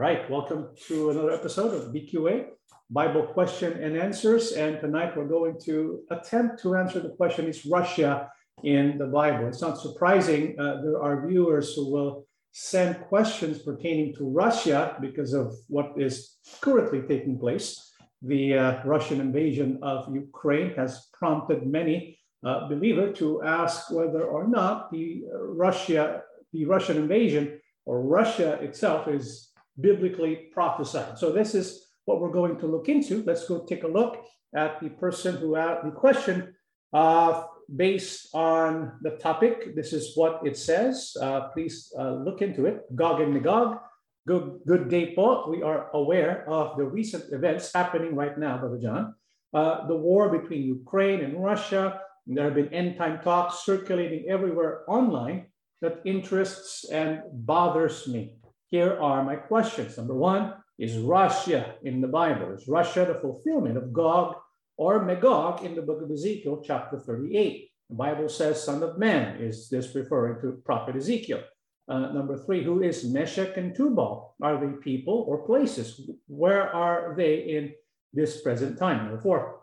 right, welcome to another episode of BQA, Bible Question and Answers. And tonight we're going to attempt to answer the question Is Russia in the Bible? It's not surprising uh, there are viewers who will send questions pertaining to Russia because of what is currently taking place. The uh, Russian invasion of Ukraine has prompted many uh, believers to ask whether or not the uh, Russia, the Russian invasion or Russia itself is biblically prophesied. So this is what we're going to look into. Let's go take a look at the person who asked the question uh, based on the topic. This is what it says. Uh, please uh, look into it. Gog and Magog. Good, good day, Paul. We are aware of the recent events happening right now, Brother John. Uh, the war between Ukraine and Russia. There have been end time talks circulating everywhere online that interests and bothers me. Here are my questions. Number one, is Russia in the Bible? Is Russia the fulfillment of Gog or Magog in the book of Ezekiel, chapter 38? The Bible says, Son of Man. Is this referring to prophet Ezekiel? Uh, number three, who is Meshech and Tubal? Are they people or places? Where are they in this present time? Number four,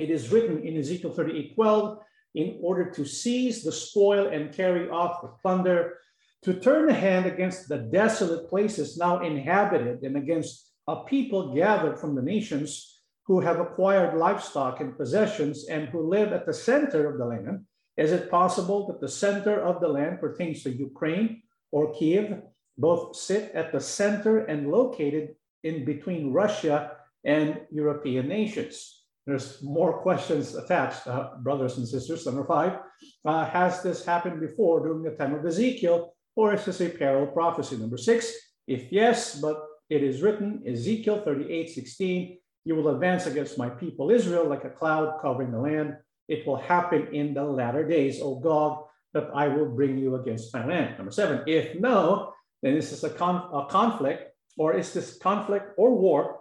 it is written in Ezekiel 38 12, in order to seize the spoil and carry off the plunder, to turn the hand against the desolate places now inhabited and against a people gathered from the nations who have acquired livestock and possessions and who live at the center of the land. Is it possible that the center of the land pertains to Ukraine or Kiev? Both sit at the center and located in between Russia and European nations. There's more questions attached, uh, brothers and sisters. Number five, uh, has this happened before during the time of Ezekiel, or is this a parallel prophecy? Number six, if yes, but it is written, Ezekiel 38, 16, you will advance against my people Israel like a cloud covering the land. It will happen in the latter days, O Gog, that I will bring you against my land. Number seven, if no, then this is a, con- a conflict, or is this conflict or war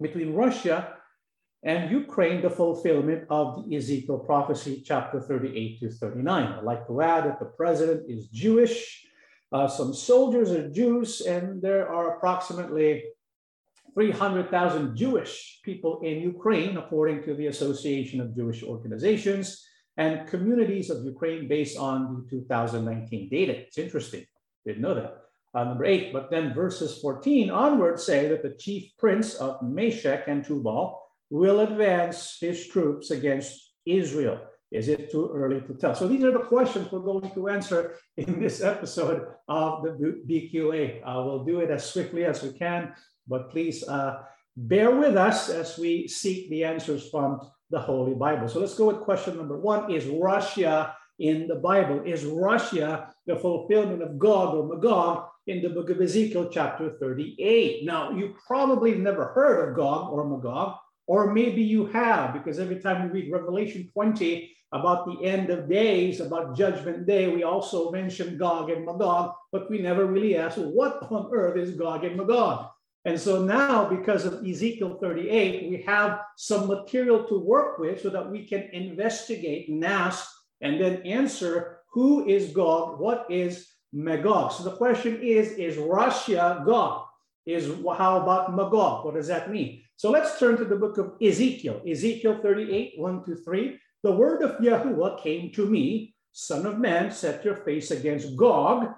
between Russia and Ukraine, the fulfillment of the Ezekiel prophecy, chapter 38 to 39. I'd like to add that the president is Jewish, uh, some soldiers are Jews, and there are approximately 300,000 Jewish people in Ukraine, according to the Association of Jewish Organizations and Communities of Ukraine, based on the 2019 data. It's interesting. Didn't know that. Uh, number eight, but then verses 14 onward say that the chief prince of Meshech and Tubal will advance his troops against Israel? Is it too early to tell? So these are the questions we're going to answer in this episode of the BQA. Uh, we'll do it as swiftly as we can, but please uh, bear with us as we seek the answers from the Holy Bible. So let's go with question number one. Is Russia in the Bible? Is Russia the fulfillment of Gog or Magog in the book of Ezekiel, chapter 38? Now, you probably never heard of Gog or Magog or maybe you have, because every time we read Revelation 20 about the end of days, about judgment day, we also mention Gog and Magog, but we never really ask, well, what on earth is Gog and Magog? And so now, because of Ezekiel 38, we have some material to work with so that we can investigate and ask and then answer who is Gog, what is Magog. So the question is, is Russia Gog? Is how about Magog? What does that mean? So let's turn to the book of Ezekiel, Ezekiel 38, 1 to 3. The word of Yahuwah came to me, Son of man, set your face against Gog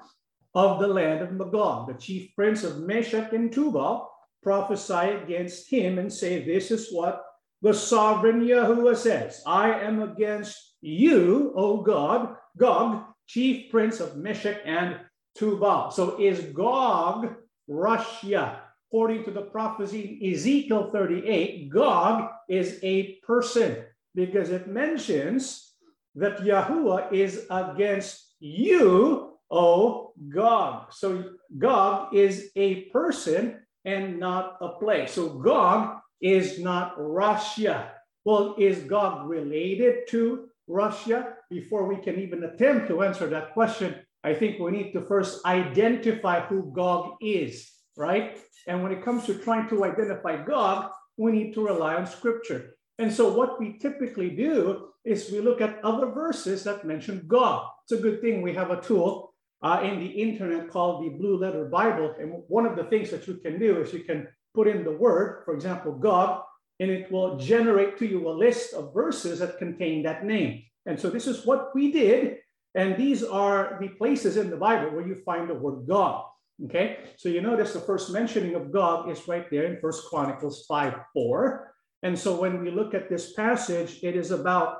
of the land of Magog, the chief prince of Meshech and Tubal. Prophesy against him and say, This is what the sovereign Yahuwah says I am against you, O God, Gog, chief prince of Meshech and Tubal. So is Gog Russia? according to the prophecy in Ezekiel 38, Gog is a person because it mentions that Yahuwah is against you, O Gog. So Gog is a person and not a place. So Gog is not Russia. Well, is Gog related to Russia? Before we can even attempt to answer that question, I think we need to first identify who Gog is, right? And when it comes to trying to identify Gog, we need to rely on scripture. And so what we typically do is we look at other verses that mention Gog. It's a good thing we have a tool uh, in the internet called the Blue Letter Bible. And one of the things that you can do is you can put in the word, for example, Gog, and it will generate to you a list of verses that contain that name. And so this is what we did. And these are the places in the Bible where you find the word Gog. Okay, so you notice the first mentioning of Gog is right there in First Chronicles 5 4. And so when we look at this passage, it is about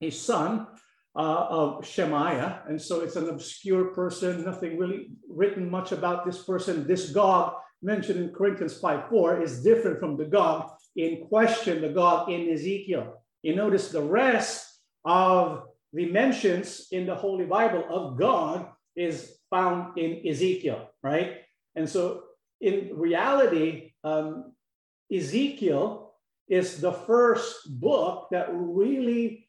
a son uh, of Shemaiah. And so it's an obscure person, nothing really written much about this person. This Gog mentioned in Corinthians 5 4 is different from the Gog in question, the Gog in Ezekiel. You notice the rest of the mentions in the Holy Bible of Gog is found in Ezekiel, right? And so in reality, um, Ezekiel is the first book that really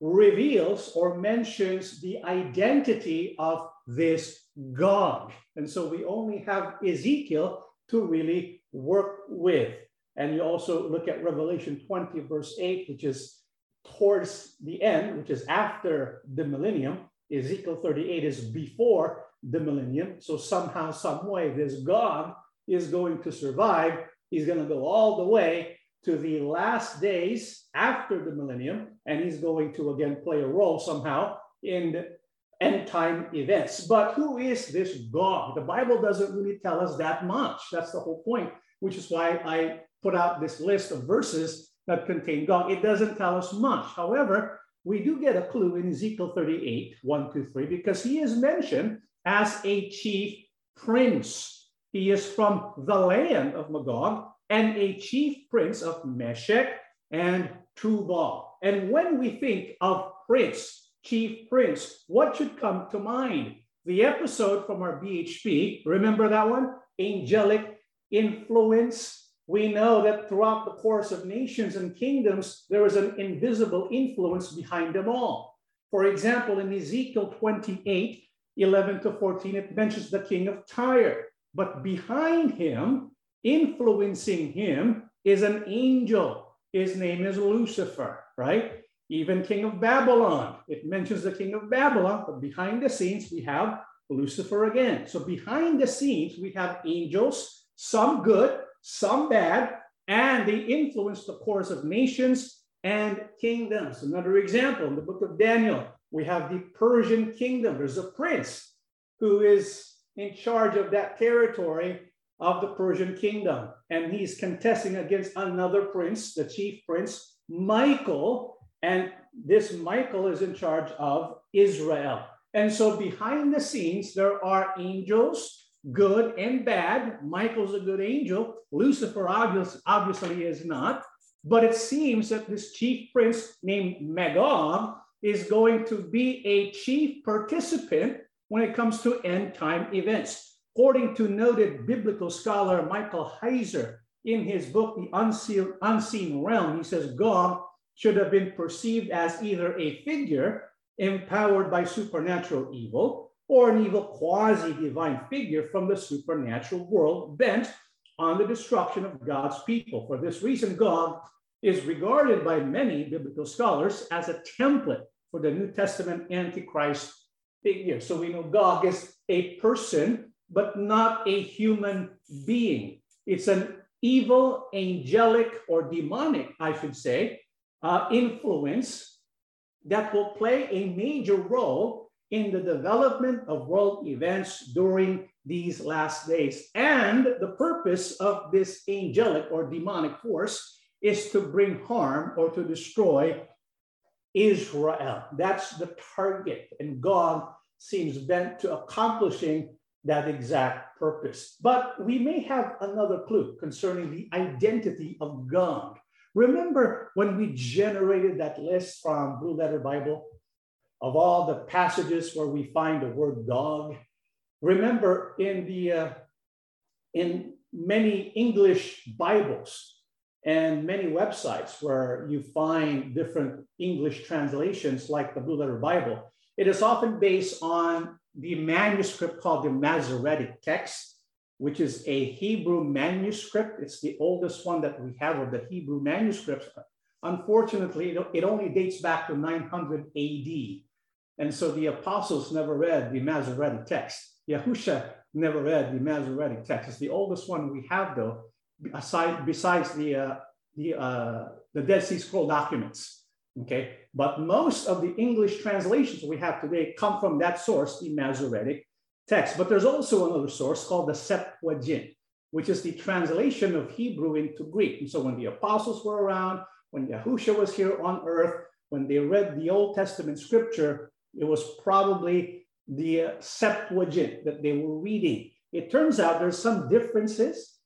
reveals or mentions the identity of this Gog. And so we only have Ezekiel to really work with. And you also look at Revelation 20, verse 8, which is towards the end, which is after the millennium. Ezekiel 38 is before the millennium. So somehow, some way, this Gog is going to survive. He's going to go all the way to the last days after the millennium, and he's going to again play a role somehow in end time events. But who is this Gog? The Bible doesn't really tell us that much. That's the whole point, which is why I put out this list of verses that contain Gog. It doesn't tell us much. However, we do get a clue in Ezekiel 38, 1 to 3, because he is mentioned as a chief prince. He is from the land of Magog and a chief prince of Meshech and Tubal. And when we think of prince, chief prince, what should come to mind? The episode from our BHP, remember that one? Angelic influence. We know that throughout the course of nations and kingdoms, there is an invisible influence behind them all. For example, in Ezekiel 28, 11 to 14, it mentions the king of Tyre. But behind him, influencing him, is an angel. His name is Lucifer, right? Even king of Babylon. It mentions the king of Babylon, but behind the scenes, we have Lucifer again. So behind the scenes, we have angels, some good, some bad, and they influence the course of nations and kingdoms. Another example in the book of Daniel, we have the Persian kingdom. There's a prince who is in charge of that territory of the Persian kingdom. And he's contesting against another prince, the chief prince, Michael. And this Michael is in charge of Israel. And so behind the scenes, there are angels, good and bad. Michael's a good angel. Lucifer obviously is not. But it seems that this chief prince named Magog is going to be a chief participant when it comes to end time events. According to noted biblical scholar Michael Heiser in his book, The Unseen, Unseen Realm, he says Gog should have been perceived as either a figure empowered by supernatural evil or an evil quasi divine figure from the supernatural world bent on the destruction of God's people. For this reason, Gog is regarded by many biblical scholars as a template for the New Testament Antichrist figure. So we know Gog is a person, but not a human being. It's an evil, angelic, or demonic, I should say, uh, influence that will play a major role in the development of world events during these last days. And the purpose of this angelic or demonic force is to bring harm or to destroy Israel. That's the target. And Gog seems bent to accomplishing that exact purpose. But we may have another clue concerning the identity of Gog. Remember when we generated that list from Blue Letter Bible of all the passages where we find the word Gog? Remember in the uh, in many English Bibles, and many websites where you find different English translations, like the Blue Letter Bible. It is often based on the manuscript called the Masoretic text, which is a Hebrew manuscript. It's the oldest one that we have of the Hebrew manuscripts. Unfortunately, it only dates back to 900 AD. And so the apostles never read the Masoretic text. Yahusha never read the Masoretic text. It's the oldest one we have, though, aside, besides the, uh, the, uh, the Dead Sea Scroll documents. Okay, but most of the English translations we have today come from that source, the Masoretic text. But there's also another source called the Septuagint, which is the translation of Hebrew into Greek. And so when the apostles were around, when Yahusha was here on earth, when they read the Old Testament scripture, it was probably the uh, Septuagint that they were reading. It turns out there's some differences,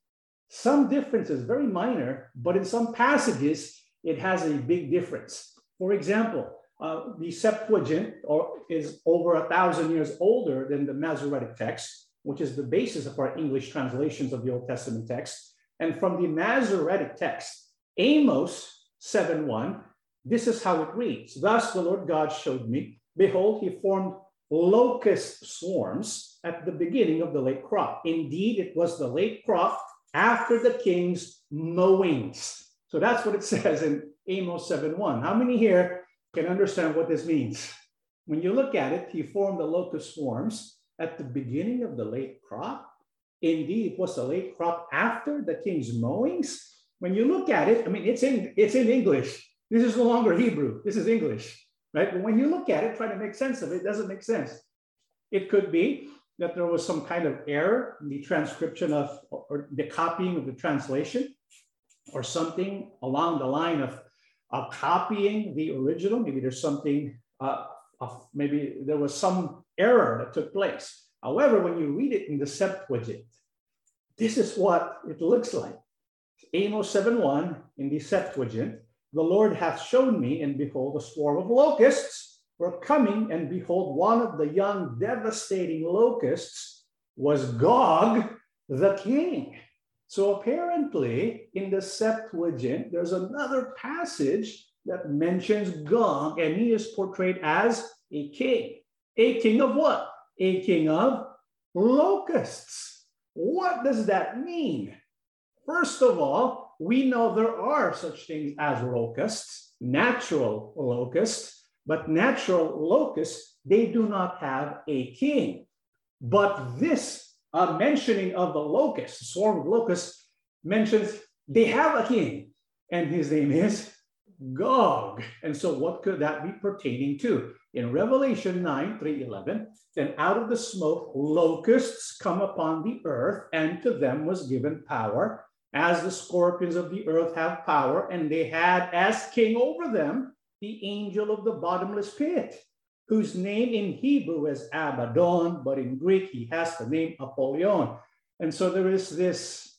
some differences, very minor, but in some passages, it has a big difference. For example, uh, the Septuagint or, is over a thousand years older than the Masoretic text, which is the basis of our English translations of the Old Testament text. And from the Masoretic text, Amos 7:1, this is how it reads: Thus the Lord God showed me, behold, he formed locust swarms at the beginning of the late crop. Indeed, it was the late crop after the king's mowings. So that's what it says in Amos 7:1. How many here can understand what this means? When you look at it, he formed the locust swarms at the beginning of the late crop. Indeed, it was the late crop after the king's mowings. When you look at it, I mean, it's in it's in English. This is no longer Hebrew. This is English, right? But when you look at it, try to make sense of it, it doesn't make sense. It could be that there was some kind of error in the transcription of or the copying of the translation or something along the line of, of copying the original. Maybe there's something, uh, maybe there was some error that took place. However, when you read it in the Septuagint, this is what it looks like. Amos 7.1 in the Septuagint, the Lord hath shown me, and behold, a swarm of locusts were coming, and behold, one of the young devastating locusts was Gog the king. So apparently, in the Septuagint, there's another passage that mentions Gog, and he is portrayed as a king. A king of what? A king of locusts. What does that mean? First of all, we know there are such things as locusts, natural locusts, but natural locusts, they do not have a king. But this uh, mentioning of the locust, swarm of locusts, mentions they have a king, and his name is Gog. And so, what could that be pertaining to? In Revelation 9 3 11, then out of the smoke locusts come upon the earth, and to them was given power, as the scorpions of the earth have power, and they had as king over them the angel of the bottomless pit whose name in Hebrew is Abaddon, but in Greek he has the name Apollyon. And so there is this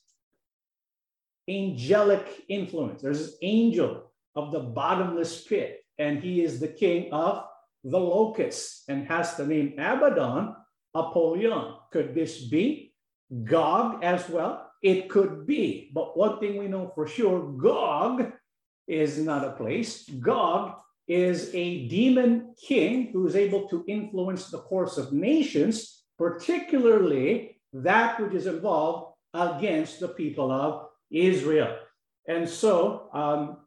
angelic influence. There's this angel of the bottomless pit, and he is the king of the locusts and has the name Abaddon, Apollyon. Could this be Gog as well? It could be, but one thing we know for sure Gog is not a place. Gog is a demon king who is able to influence the course of nations, particularly that which is involved against the people of Israel. And so, um,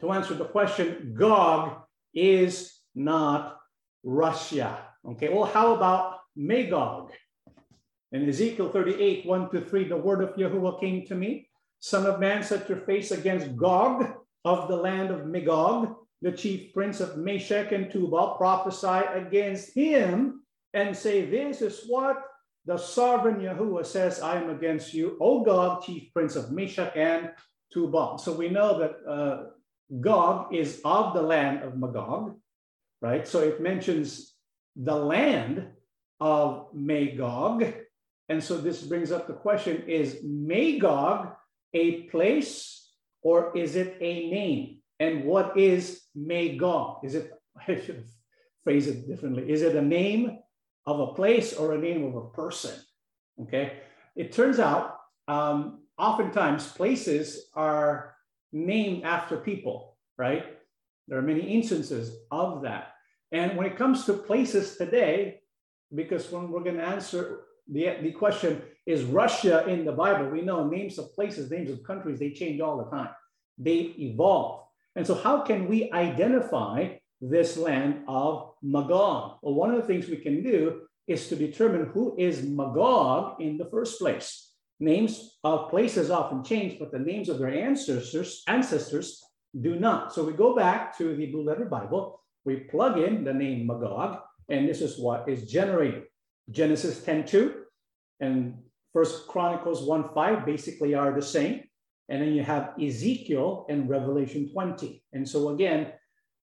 to answer the question, Gog is not Russia. Okay, well, how about Magog? In Ezekiel 38, 1 to 3, the word of Yahuwah came to me Son of man, set your face against Gog of the land of Magog the chief prince of Meshech and Tubal, prophesy against him and say, This is what the sovereign Yahuwah says, I am against you, O Gog, chief prince of Meshech and Tubal. So we know that uh, Gog is of the land of Magog, right? So it mentions the land of Magog. And so this brings up the question is Magog a place or is it a name? And what is Magog? Is it, I should phrase it differently. Is it a name of a place or a name of a person? Okay. It turns out, um, oftentimes places are named after people, right? There are many instances of that. And when it comes to places today, because when we're going to answer the, the question, is Russia in the Bible? We know names of places, names of countries, they change all the time. They evolve. And so, how can we identify this land of Magog. Well, one of the things we can do is to determine who is Magog in the first place. Names of places often change, but the names of their ancestors, ancestors do not. So we go back to the Blue Letter Bible, we plug in the name Magog, and this is what is generated. Genesis 10:2 and First Chronicles 1:5 basically are the same. And then you have Ezekiel and Revelation 20. And so again,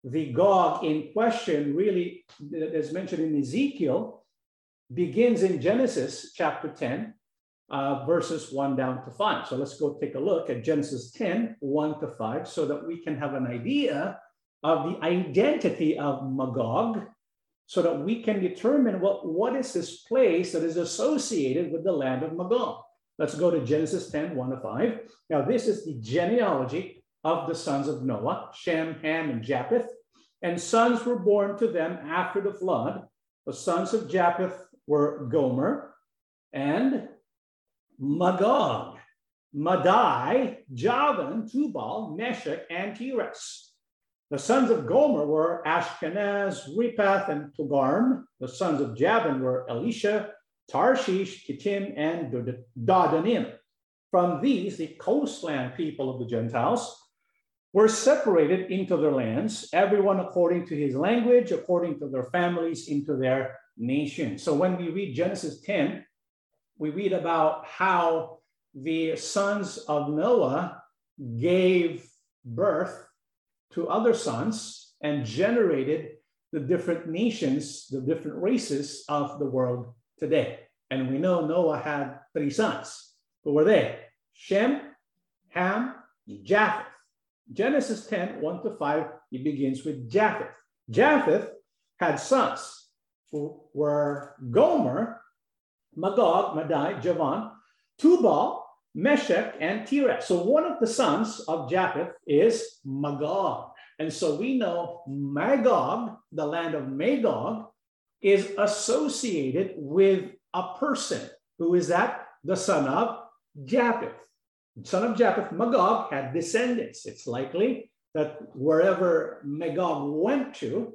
the Gog in question really, as mentioned in Ezekiel, begins in Genesis chapter 10, uh, verses 1 down to 5. So let's go take a look at Genesis 10, 1 to 5, so that we can have an idea of the identity of Magog, so that we can determine what, what is this place that is associated with the land of Magog. Let's go to Genesis 10, 1 to 5. Now, this is the genealogy of the sons of Noah, Shem, Ham, and Japheth. And sons were born to them after the flood. The sons of Japheth were Gomer and Magog, Madai, Javan, Tubal, Meshech, and Tiras. The sons of Gomer were Ashkenaz, Rephath, and Togarm. The sons of Javan were Elisha, Tarshish, Kittim, and Dodanim. From these, the coastland people of the Gentiles were separated into their lands, everyone according to his language, according to their families, into their nation. So when we read Genesis 10, we read about how the sons of Noah gave birth to other sons and generated the different nations, the different races of the world today. And we know Noah had three sons. Who were they? Shem, Ham, Japheth. Genesis 10, 1 to 5, it begins with Japheth. Japheth had sons who were Gomer, Magog, Madai, Javan, Tubal, Meshech, and Tiras. So one of the sons of Japheth is Magog. And so we know Magog, the land of Magog, is associated with a person. Who is that? The son of Japheth. Son of Japheth, Magog, had descendants. It's likely that wherever Magog went to,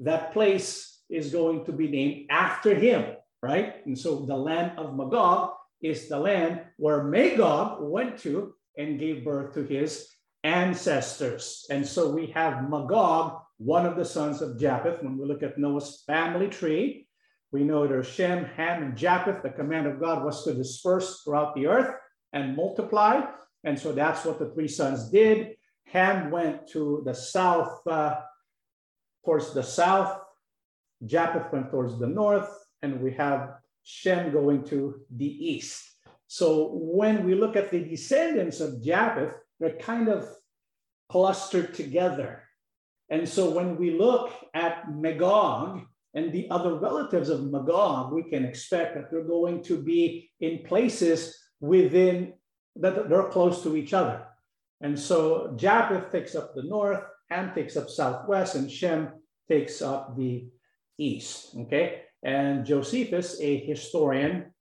that place is going to be named after him, right? And so the land of Magog is the land where Magog went to and gave birth to his ancestors. And so we have Magog one of the sons of Japheth. When we look at Noah's family tree, we know there's Shem, Ham, and Japheth. The command of God was to disperse throughout the earth and multiply. And so that's what the three sons did. Ham went to the south, uh, towards the south. Japheth went towards the north. And we have Shem going to the east. So when we look at the descendants of Japheth, they're kind of clustered together. And so when we look at Magog and the other relatives of Magog, we can expect that they're going to be in places within that they're close to each other. And so Japheth takes up the north, Ham takes up southwest, and Shem takes up the east. Okay. And Josephus, a historian,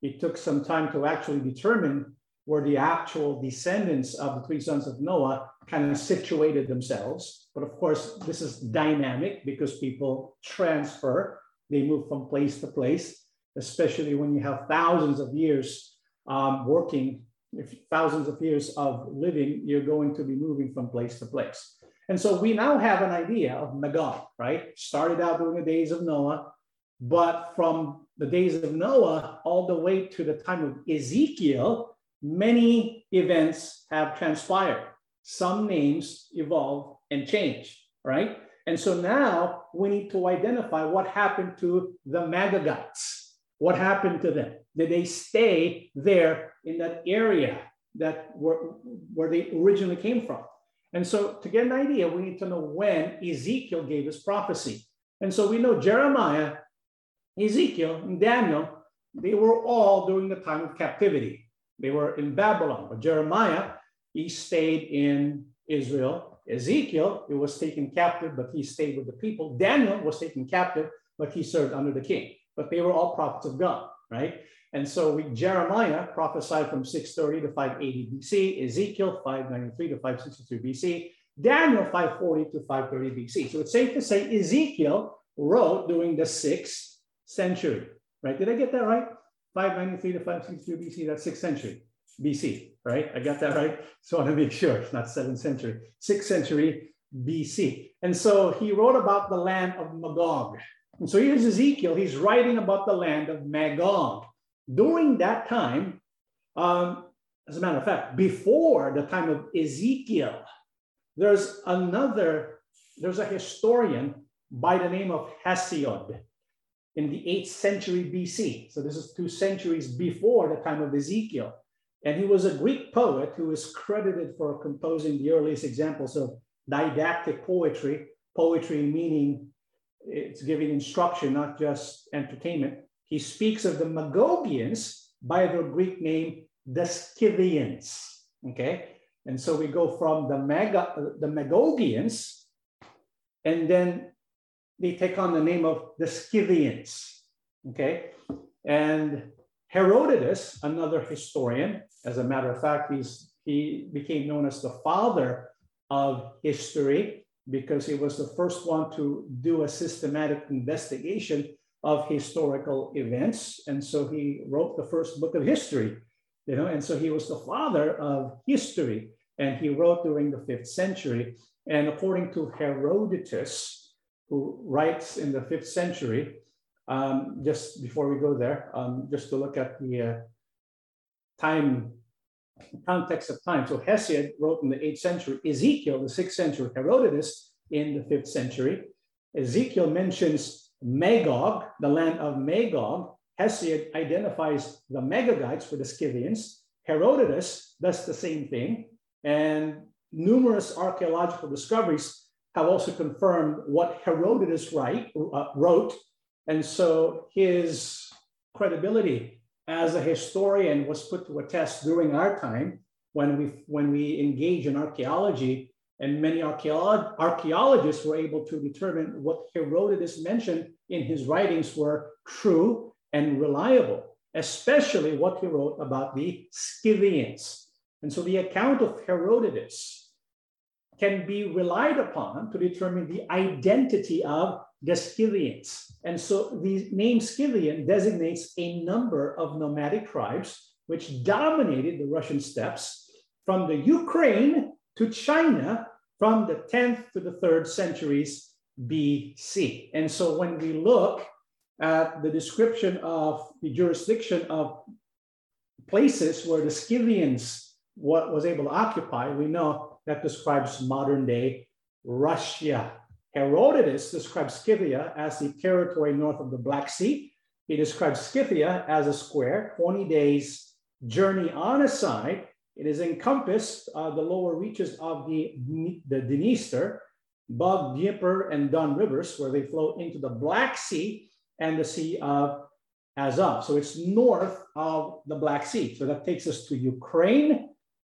he took some time to actually determine where the actual descendants of the three sons of Noah kind of situated themselves. But of course, this is dynamic because people transfer, they move from place to place, especially when you have thousands of years um, working, if thousands of years of living, you're going to be moving from place to place. And so we now have an idea of Magog, right? Started out during the days of Noah, but from the days of Noah all the way to the time of Ezekiel, many events have transpired. Some names evolve and change, right? And so now we need to identify what happened to the Magogites. What happened to them? Did they stay there in that area that were, where they originally came from? And so to get an idea, we need to know when Ezekiel gave his prophecy. And so we know Jeremiah, Ezekiel, and Daniel, they were all during the time of captivity. They were in Babylon. But Jeremiah, he stayed in Israel. Ezekiel, he was taken captive, but he stayed with the people. Daniel was taken captive, but he served under the king. But they were all prophets of God, right? And so we, Jeremiah prophesied from 630 to 580 BC, Ezekiel 593 to 563 BC, Daniel 540 to 530 BC. So it's safe to say Ezekiel wrote during the sixth century, right? Did I get that right? 593 to 562 BC, that's sixth century BC, right? I got that right? So I want to make sure it's not seventh century, sixth century BC. And so he wrote about the land of Magog. And so here's Ezekiel, he's writing about the land of Magog. During that time, um, as a matter of fact, before the time of Ezekiel, there's another, there's a historian by the name of Hesiod in the 8th century BC. So this is two centuries before the time of Ezekiel. And he was a Greek poet who is credited for composing the earliest examples of didactic poetry, poetry meaning it's giving instruction, not just entertainment. He speaks of the Magogians by their Greek name, the Scythians. Okay. And so we go from the, Maga, the Magogians, and then they take on the name of the Scythians. Okay. And Herodotus, another historian, as a matter of fact, he's, he became known as the father of history because he was the first one to do a systematic investigation of historical events. And so he wrote the first book of history, you know, and so he was the father of history. And he wrote during the fifth century. And according to Herodotus, who writes in the fifth century, um, just before we go there, um, just to look at the uh, time context of time. So Hesiod wrote in the eighth century, Ezekiel, the sixth century, Herodotus in the fifth century. Ezekiel mentions Magog, the land of Magog. Hesiod identifies the Magogites with the Scythians. Herodotus does the same thing. And numerous archaeological discoveries have also confirmed what Herodotus write, uh, wrote. And so his credibility as a historian was put to a test during our time when we, when we engage in archaeology and many archaeologists were able to determine what Herodotus mentioned in his writings were true and reliable, especially what he wrote about the Scythians. And so the account of Herodotus can be relied upon to determine the identity of the Scythians. And so the name Scythian designates a number of nomadic tribes which dominated the Russian steppes from the Ukraine to China from the 10th to the 3rd centuries BC. And so when we look at the description of the jurisdiction of places where the Scythians was able to occupy, we know that describes modern day Russia. Herodotus describes Scythia as the territory north of the Black Sea. He describes Scythia as a square, 20 days journey on a side. It is encompassed uh, the lower reaches of the, the Dniester, Bug, Dnieper, and Don rivers, where they flow into the Black Sea and the Sea of Azov. So it's north of the Black Sea. So that takes us to Ukraine,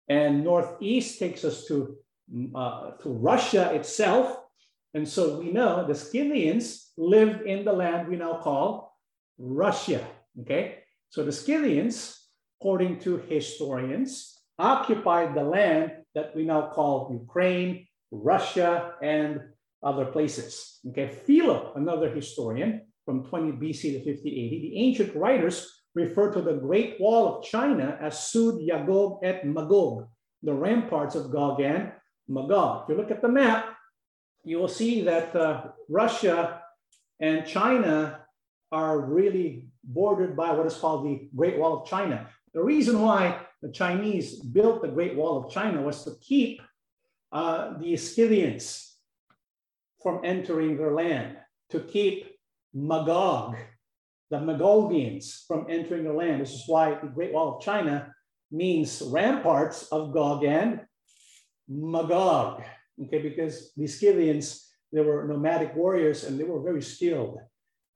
and northeast takes us to, uh, to Russia itself, and so we know the Scythians lived in the land we now call Russia. Okay. So the Scythians, according to historians, occupied the land that we now call Ukraine, Russia, and other places. Okay. Philo, another historian from 20 BC to 50 AD, the ancient writers refer to the Great Wall of China as Sud, Yagog, et Magog, the ramparts of Gog and Magog. If you look at the map, you will see that uh, Russia and China are really bordered by what is called the Great Wall of China. The reason why the Chinese built the Great Wall of China was to keep uh, the Scythians from entering their land, to keep Magog, the Magogians, from entering their land. This is why the Great Wall of China means ramparts of Gog and Magog okay, because the Scythians, they were nomadic warriors and they were very skilled.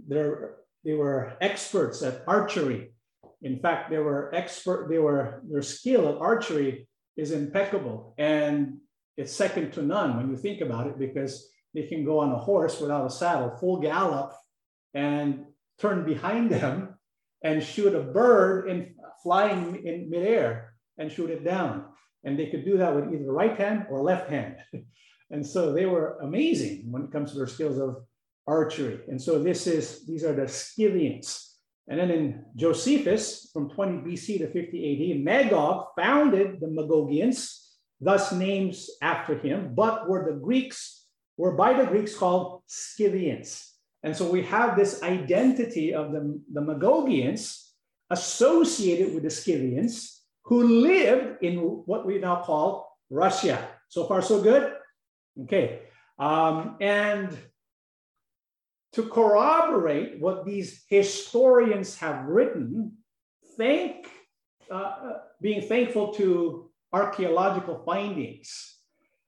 They're, they were experts at archery. In fact, they were expert, they were, their skill at archery is impeccable and it's second to none when you think about it because they can go on a horse without a saddle, full gallop, and turn behind them and shoot a bird in flying in midair and shoot it down. And they could do that with either right hand or left hand. and so they were amazing when it comes to their skills of archery. And so this is, these are the Scythians. And then in Josephus from 20 BC to 50 AD, Magog founded the Magogians, thus names after him, but were the Greeks, were by the Greeks called Scythians. And so we have this identity of the, the Magogians associated with the Scythians who lived in what we now call Russia. So far, so good? Okay. Um, and to corroborate what these historians have written, thank, uh, uh, being thankful to archaeological findings,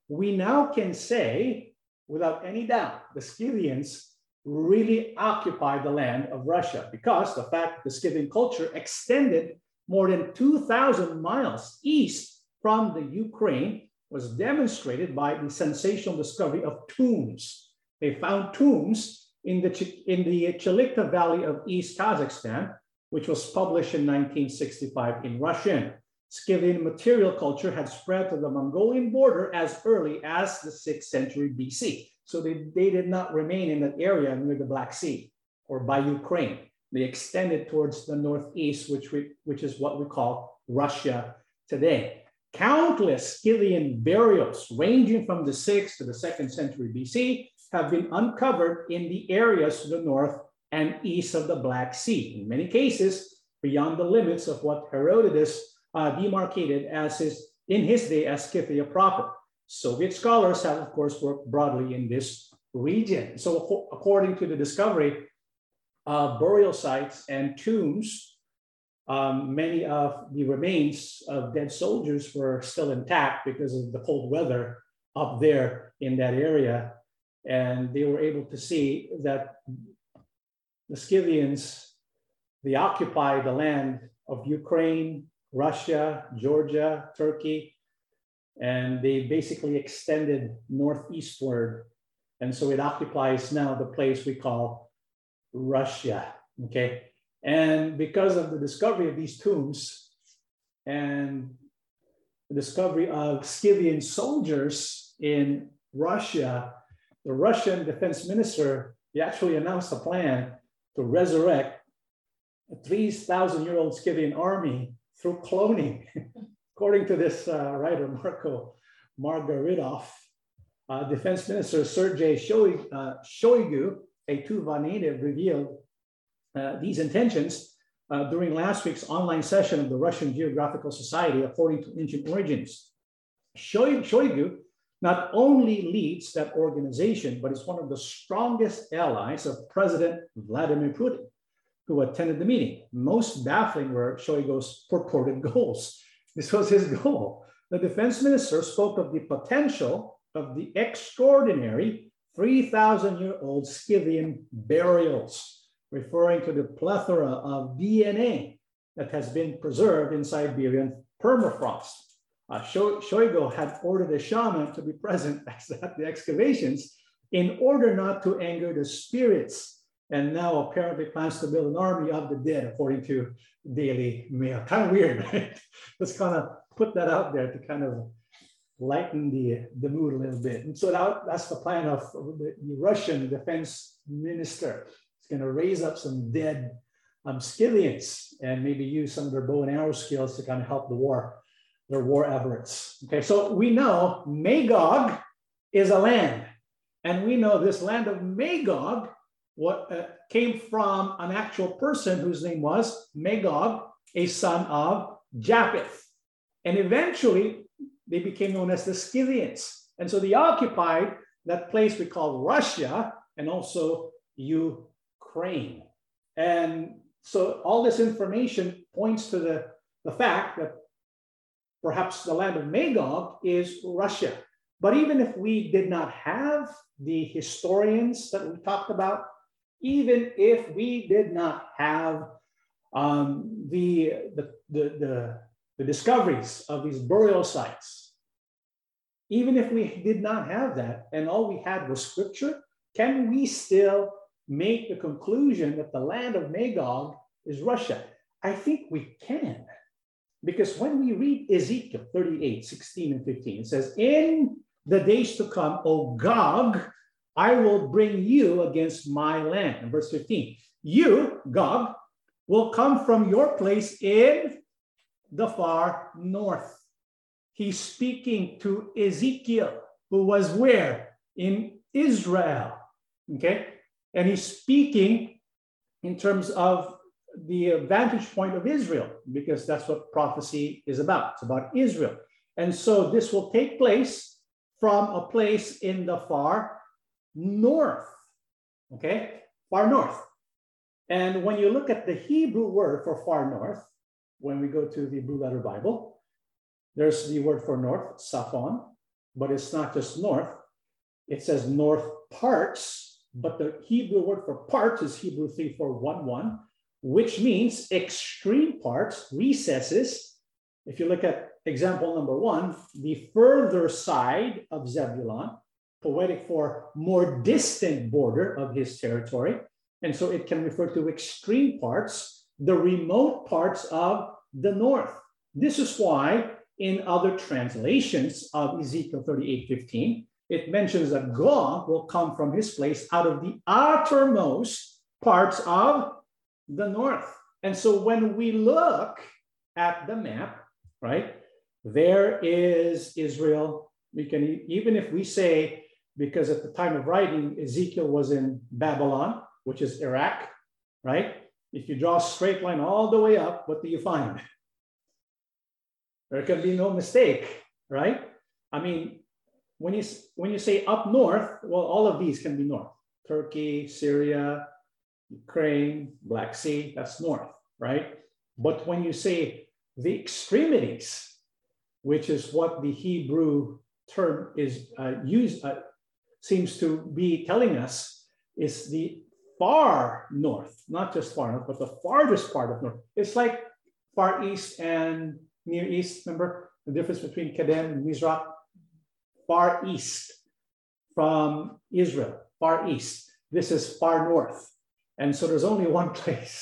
we now can say, without any doubt, the Scythians really occupied the land of Russia because the fact that the Scythian culture extended more than 2,000 miles east from the Ukraine was demonstrated by the sensational discovery of tombs. They found tombs in the, in the Chilikta Valley of East Kazakhstan, which was published in 1965 in Russian. Scythian material culture had spread to the Mongolian border as early as the 6th century BC. So they, they did not remain in that area near the Black Sea or by Ukraine. They extended towards the northeast, which, we, which is what we call Russia today. Countless Scythian burials, ranging from the 6th to the 2nd century BC, have been uncovered in the areas to the north and east of the Black Sea. In many cases, beyond the limits of what Herodotus uh, demarcated as his, in his day as Scythia proper. Soviet scholars have, of course, worked broadly in this region. So according to the discovery, uh, burial sites and tombs, um, many of the remains of dead soldiers were still intact because of the cold weather up there in that area. And they were able to see that the Scythians, they occupied the land of Ukraine, Russia, Georgia, Turkey, and they basically extended northeastward. And so it occupies now the place we call Russia, okay? And because of the discovery of these tombs and the discovery of Scythian soldiers in Russia, the Russian defense minister, he actually announced a plan to resurrect a 3,000 year old Scythian army through cloning. According to this uh, writer, Marco Margaritov, uh, Defense Minister Sergei uh, Shoigu, a Tuva native, revealed uh, these intentions uh, during last week's online session of the Russian Geographical Society, according to ancient origins. Shoigu not only leads that organization, but is one of the strongest allies of President Vladimir Putin, who attended the meeting. Most baffling were Shoigu's purported goals. This was his goal. The defense minister spoke of the potential of the extraordinary 3,000 year old Scythian burials, referring to the plethora of DNA that has been preserved in Siberian permafrost. Uh, Shoigu had ordered a shaman to be present at the excavations in order not to anger the spirits, and now apparently plans to build an army of the dead, according to Daily Mail. Kind of weird, right? Let's kind of put that out there to kind of lighten the, the mood a little bit. And so that, that's the plan of the, the Russian defense minister. He's going to raise up some dead um, and maybe use some of their bow and arrow skills to kind of help the war, their war efforts. Okay, so we know Magog is a land. And we know this land of Magog what uh, came from an actual person whose name was Magog, a son of Japheth. And eventually they became known as the Scythians. And so they occupied that place we call Russia and also Ukraine. And so all this information points to the, the fact that perhaps the land of Magog is Russia. But even if we did not have the historians that we talked about, even if we did not have um, the, the, the, the, the discoveries of these burial sites, even if we did not have that and all we had was scripture, can we still make the conclusion that the land of Magog is Russia? I think we can. Because when we read Ezekiel 38, 16 and 15, it says, In the days to come, O Gog I will bring you against my land. In verse 15, you, Gog, will come from your place in the far north. He's speaking to Ezekiel, who was where? In Israel. Okay. And he's speaking in terms of the vantage point of Israel, because that's what prophecy is about. It's about Israel. And so this will take place from a place in the far north. Okay, far north. And when you look at the Hebrew word for far north, when we go to the Blue Letter Bible, there's the word for north, Saphon, but it's not just north. It says north parts, but the Hebrew word for parts is Hebrew 3411, which means extreme parts, recesses. If you look at example number one, the further side of Zebulon, poetic for more distant border of his territory. And so it can refer to extreme parts, the remote parts of the north. This is why in other translations of Ezekiel 38 15, it mentions that God will come from his place out of the outermost parts of the north. And so when we look at the map, right, there is Israel. We can, even if we say, because at the time of writing, Ezekiel was in Babylon, which is Iraq, right? If you draw a straight line all the way up, what do you find? There can be no mistake, right? I mean, when you when you say up north, well, all of these can be north. Turkey, Syria, Ukraine, Black Sea, that's north, right? But when you say the extremities, which is what the Hebrew term is uh, used, uh, seems to be telling us, is the far north, not just far north, but the farthest part of north. It's like far east and near east. Remember the difference between Kedem and Mizrach? Far east from Israel, far east. This is far north. And so there's only one place.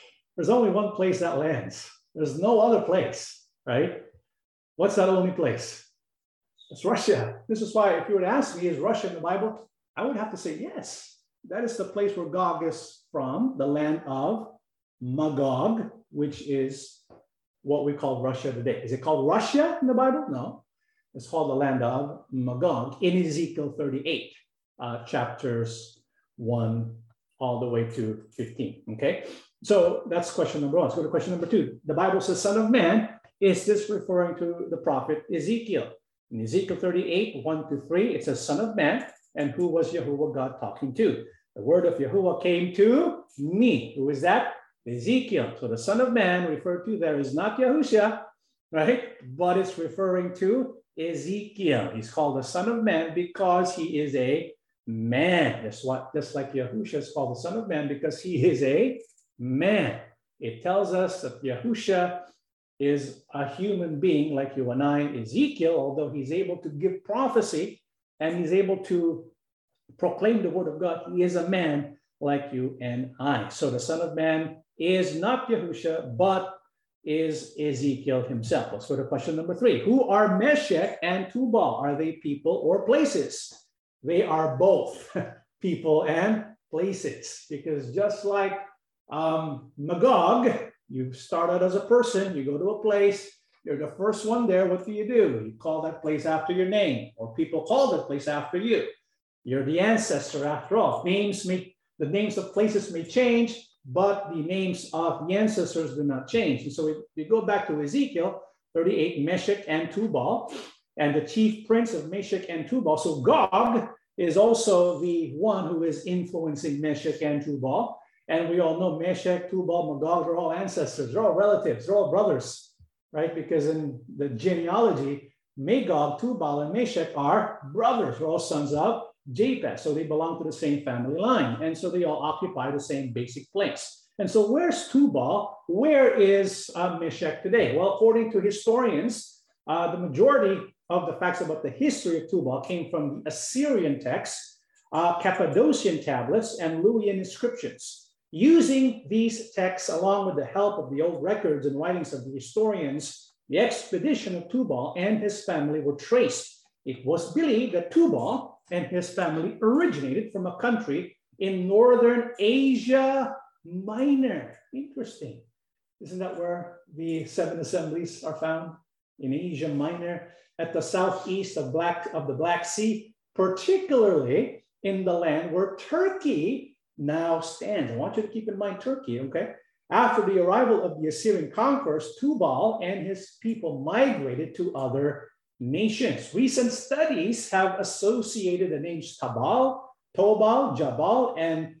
There's only one place that lands. There's no other place, right? What's that only place? It's Russia. This is why, if you would ask me, is Russia in the Bible? I would have to say yes. That is the place where Gog is from, the land of Magog, which is what we call Russia today. Is it called Russia in the Bible? No. It's called the land of Magog in Ezekiel 38, uh, chapters 1 all the way to 15. Okay. So that's question number one. Let's go to question number two. The Bible says, Son of Man, is this referring to the prophet Ezekiel? In Ezekiel 38, 1 to 3, it says, Son of man, and who was Yahuwah God talking to? The word of Yahuwah came to me. Who is that? Ezekiel. So the Son of Man referred to there is not Yahusha, right? But it's referring to Ezekiel. He's called the Son of Man because he is a man. That's what just like Yahusha is called the Son of Man because he is a man. It tells us that Yahusha is a human being like you and I. Ezekiel, although he's able to give prophecy and he's able to proclaim the word of God, he is a man like you and I. So the Son of Man is not Yahusha, but is Ezekiel himself. Let's go to question number three. Who are Meshech and Tubal? Are they people or places? They are both people and places, because just like um, Magog you start out as a person, you go to a place, you're the first one there. What do you do? You call that place after your name, or people call that place after you. You're the ancestor after all. Names may, the names of places may change, but the names of the ancestors do not change. And so we, we go back to Ezekiel 38, Meshech and Tubal, and the chief prince of Meshech and Tubal. So Gog is also the one who is influencing Meshech and Tubal. And we all know Meshech, Tubal, Magog, they're all ancestors, they're all relatives, they're all brothers, right? Because in the genealogy, Magog, Tubal, and Meshech are brothers. They're all sons of Japheth. So they belong to the same family line. And so they all occupy the same basic place. And so where's Tubal? Where is uh, Meshech today? Well, according to historians, uh, the majority of the facts about the history of Tubal came from the Assyrian texts, uh, Cappadocian tablets, and Luwian inscriptions. Using these texts, along with the help of the old records and writings of the historians, the expedition of Tubal and his family were traced It was believed that Tubal and his family originated from a country in northern Asia Minor. Interesting. Isn't that where the seven assemblies are found? In Asia Minor, at the southeast of, Black, of the Black Sea, particularly in the land where Turkey now stands. I want you to keep in mind Turkey, okay? After the arrival of the Assyrian conquerors, Tubal and his people migrated to other nations. Recent studies have associated the names Tabal, Tobal, Jabal, and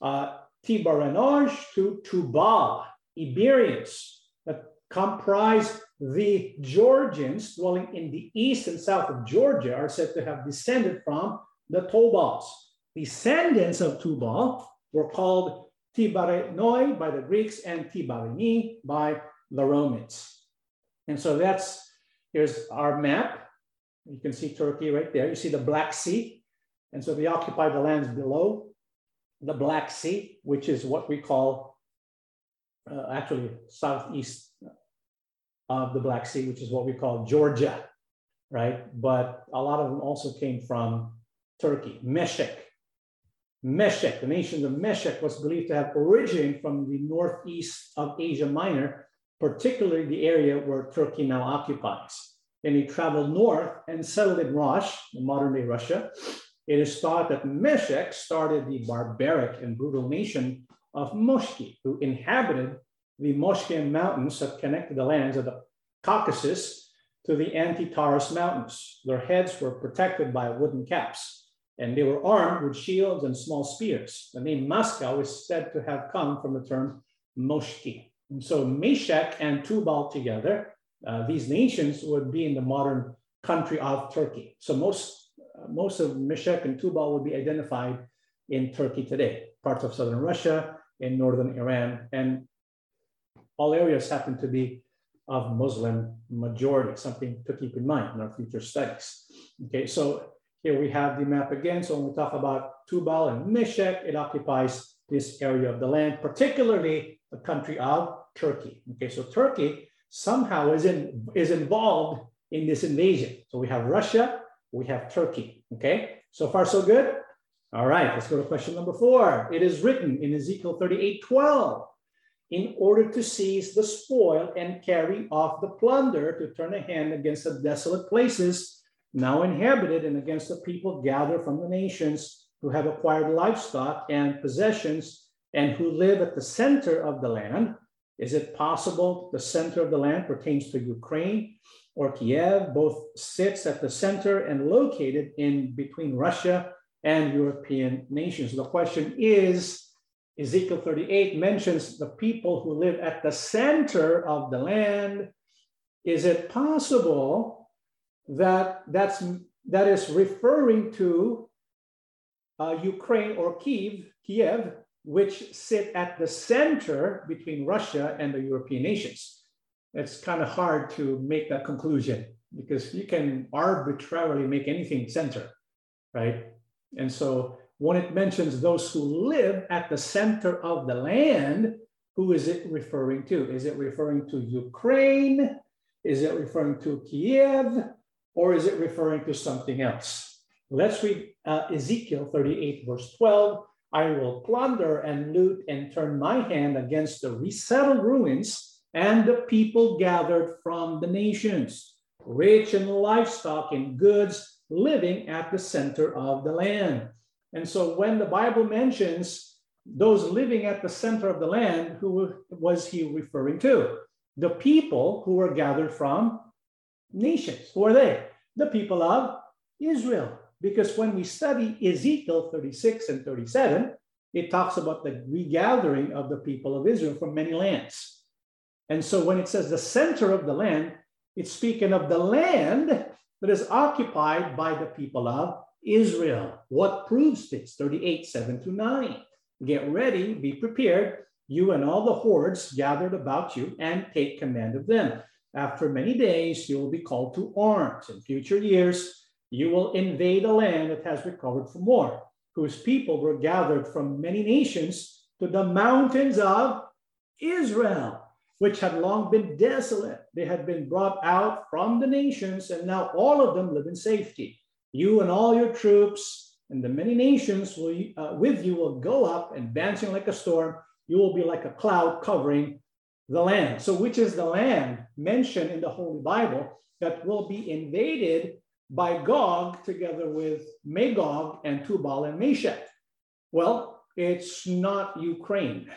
uh, Tibarenoi to Tubal, Iberians that comprise the Georgians dwelling in the east and south of Georgia are said to have descended from the Tobals. Descendants of Tubal were called Tibarenoi by the Greeks and Tibarini by the Romans. And so that's, here's our map. You can see Turkey right there. You see the Black Sea. And so they occupy the lands below the Black Sea, which is what we call uh, actually southeast of the Black Sea, which is what we call Georgia, right? But a lot of them also came from Turkey, Meshech. Meshech, the nation of Meshek, was believed to have originated from the northeast of Asia Minor, particularly the area where Turkey now occupies. Then he traveled north and settled in Rosh, the modern day Russia. It is thought that Meshek started the barbaric and brutal nation of Moshki, who inhabited the Moshkian mountains that connected the lands of the Caucasus to the Anti-Taurus mountains. Their heads were protected by wooden caps and they were armed with shields and small spears. The name Moscow is said to have come from the term Moshki. And so Meshech and Tubal together, uh, these nations would be in the modern country of Turkey. So most, uh, most of Meshech and Tubal would be identified in Turkey today, parts of southern Russia, in northern Iran, and all areas happen to be of Muslim majority, something to keep in mind in our future studies. Okay, so here we have the map again. So when we talk about Tubal and Meshech, it occupies this area of the land, particularly the country of Turkey. Okay, so Turkey somehow is, in, is involved in this invasion. So we have Russia, we have Turkey. Okay, so far so good? All right, let's go to question number four. It is written in Ezekiel 38 12 in order to seize the spoil and carry off the plunder, to turn a hand against the desolate places now inhabited and against the people gathered from the nations who have acquired livestock and possessions and who live at the center of the land. Is it possible the center of the land pertains to Ukraine or Kiev? Both sits at the center and located in between Russia and European nations. The question is, Ezekiel 38 mentions the people who live at the center of the land. Is it possible that that's that is referring to uh, Ukraine or Kiev, Kiev, which sit at the center between Russia and the European nations. It's kind of hard to make that conclusion because you can arbitrarily make anything center, right? And so when it mentions those who live at the center of the land, who is it referring to? Is it referring to Ukraine? Is it referring to Kiev? Or is it referring to something else? Let's read uh, Ezekiel 38, verse 12. I will plunder and loot and turn my hand against the resettled ruins and the people gathered from the nations, rich in livestock and goods, living at the center of the land. And so when the Bible mentions those living at the center of the land, who was he referring to? The people who were gathered from nations. Who are they? The people of Israel. Because when we study Ezekiel 36 and 37, it talks about the regathering of the people of Israel from many lands. And so when it says the center of the land, it's speaking of the land that is occupied by the people of Israel. What proves this? 38, 7 to 9. Get ready, be prepared, you and all the hordes gathered about you, and take command of them. After many days, you will be called to arms. In future years, you will invade a land that has recovered from war, whose people were gathered from many nations to the mountains of Israel. which had long been desolate. They had been brought out from the nations, and now all of them live in safety. You and all your troops and the many nations will, uh, with you will go up, advancing like a storm. You will be like a cloud covering the land. So, which is the land mentioned in the Holy Bible that will be invaded by Gog together with Magog and Tubal and Meshech? Well, it's not Ukraine,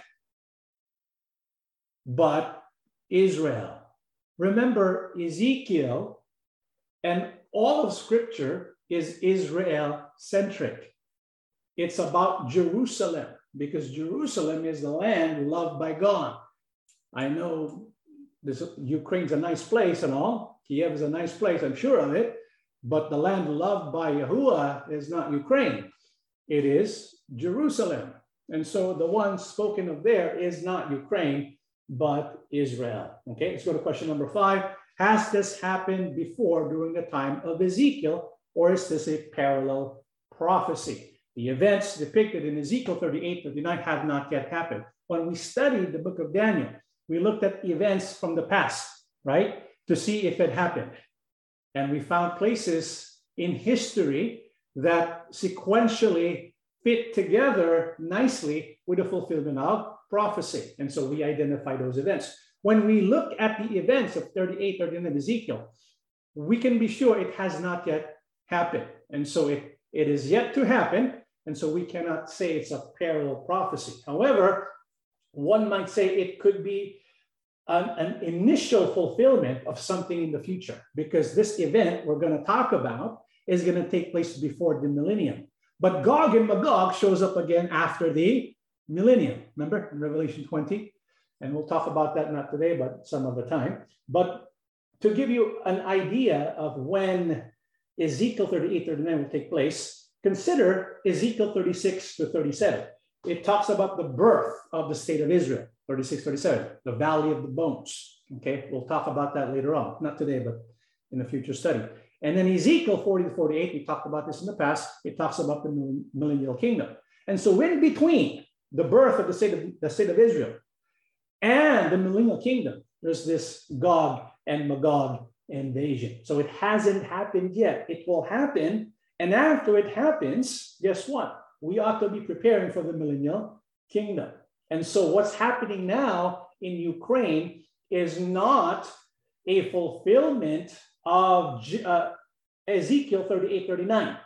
but Israel. Remember, Ezekiel and all of Scripture is Israel centric. It's about Jerusalem because Jerusalem is the land loved by God. I know this Ukraine's a nice place and all. Kiev is a nice place, I'm sure of it. But the land loved by Yahuwah is not Ukraine. It is Jerusalem. And so the one spoken of there is not Ukraine, but Israel. Okay, let's go to question number five. Has this happened before during the time of Ezekiel, or is this a parallel prophecy? The events depicted in Ezekiel 38 39 have not yet happened. When we studied the book of Daniel, we looked at events from the past, right, to see if it happened. And we found places in history that sequentially fit together nicely with the fulfillment of prophecy. And so we identify those events. When we look at the events of 38, 39 of Ezekiel, we can be sure it has not yet happened. And so it, it is yet to happen. And so we cannot say it's a parallel prophecy. However, one might say it could be an, an, initial fulfillment of something in the future because this event we're going to talk about is going to take place before the millennium. But Gog and Magog shows up again after the millennium. Remember in Revelation 20? And we'll talk about that not today, but some other time. But to give you an idea of when Ezekiel 38, 39 will take place, consider Ezekiel 36 to 37. It talks about the birth of the state of Israel. 36, 37, the valley of the bones. Okay, we'll talk about that later on, not today, but in a future study. And then Ezekiel 40 to 48, we talked about this in the past, it talks about the millennial kingdom. And so in between the birth of the state of, the state of Israel and the millennial kingdom, there's this Gog and Magog invasion. So it hasn't happened yet. It will happen. And after it happens, guess what? We ought to be preparing for the millennial kingdom. And so what's happening now in Ukraine is not a fulfillment of uh, Ezekiel 38, 39.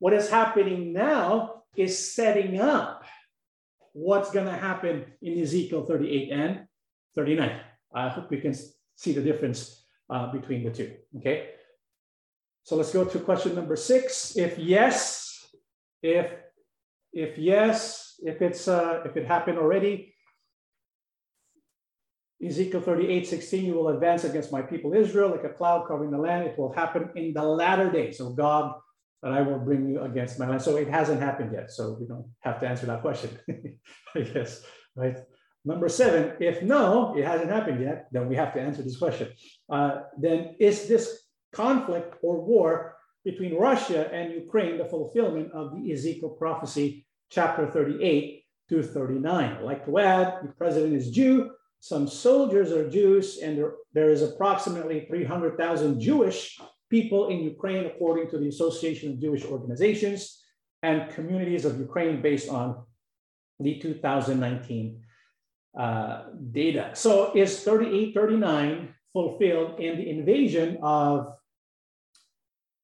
What is happening now is setting up what's going to happen in Ezekiel 38 and 39. I hope we can see the difference uh, between the two. Okay. So let's go to question number six. If yes, if if yes, if it's uh, if it happened already, Ezekiel 38, 16, you will advance against my people Israel like a cloud covering the land. It will happen in the latter days of God that I will bring you against my land. So it hasn't happened yet. So we don't have to answer that question, I guess, right? Number seven, if no, it hasn't happened yet, then we have to answer this question. Uh, then is this conflict or war between Russia and Ukraine the fulfillment of the Ezekiel prophecy chapter 38 to 39. I'd like to add, the president is Jew, some soldiers are Jews, and there, there is approximately 300,000 Jewish people in Ukraine, according to the Association of Jewish Organizations and Communities of Ukraine, based on the 2019 uh, data. So is 3839 fulfilled in the invasion of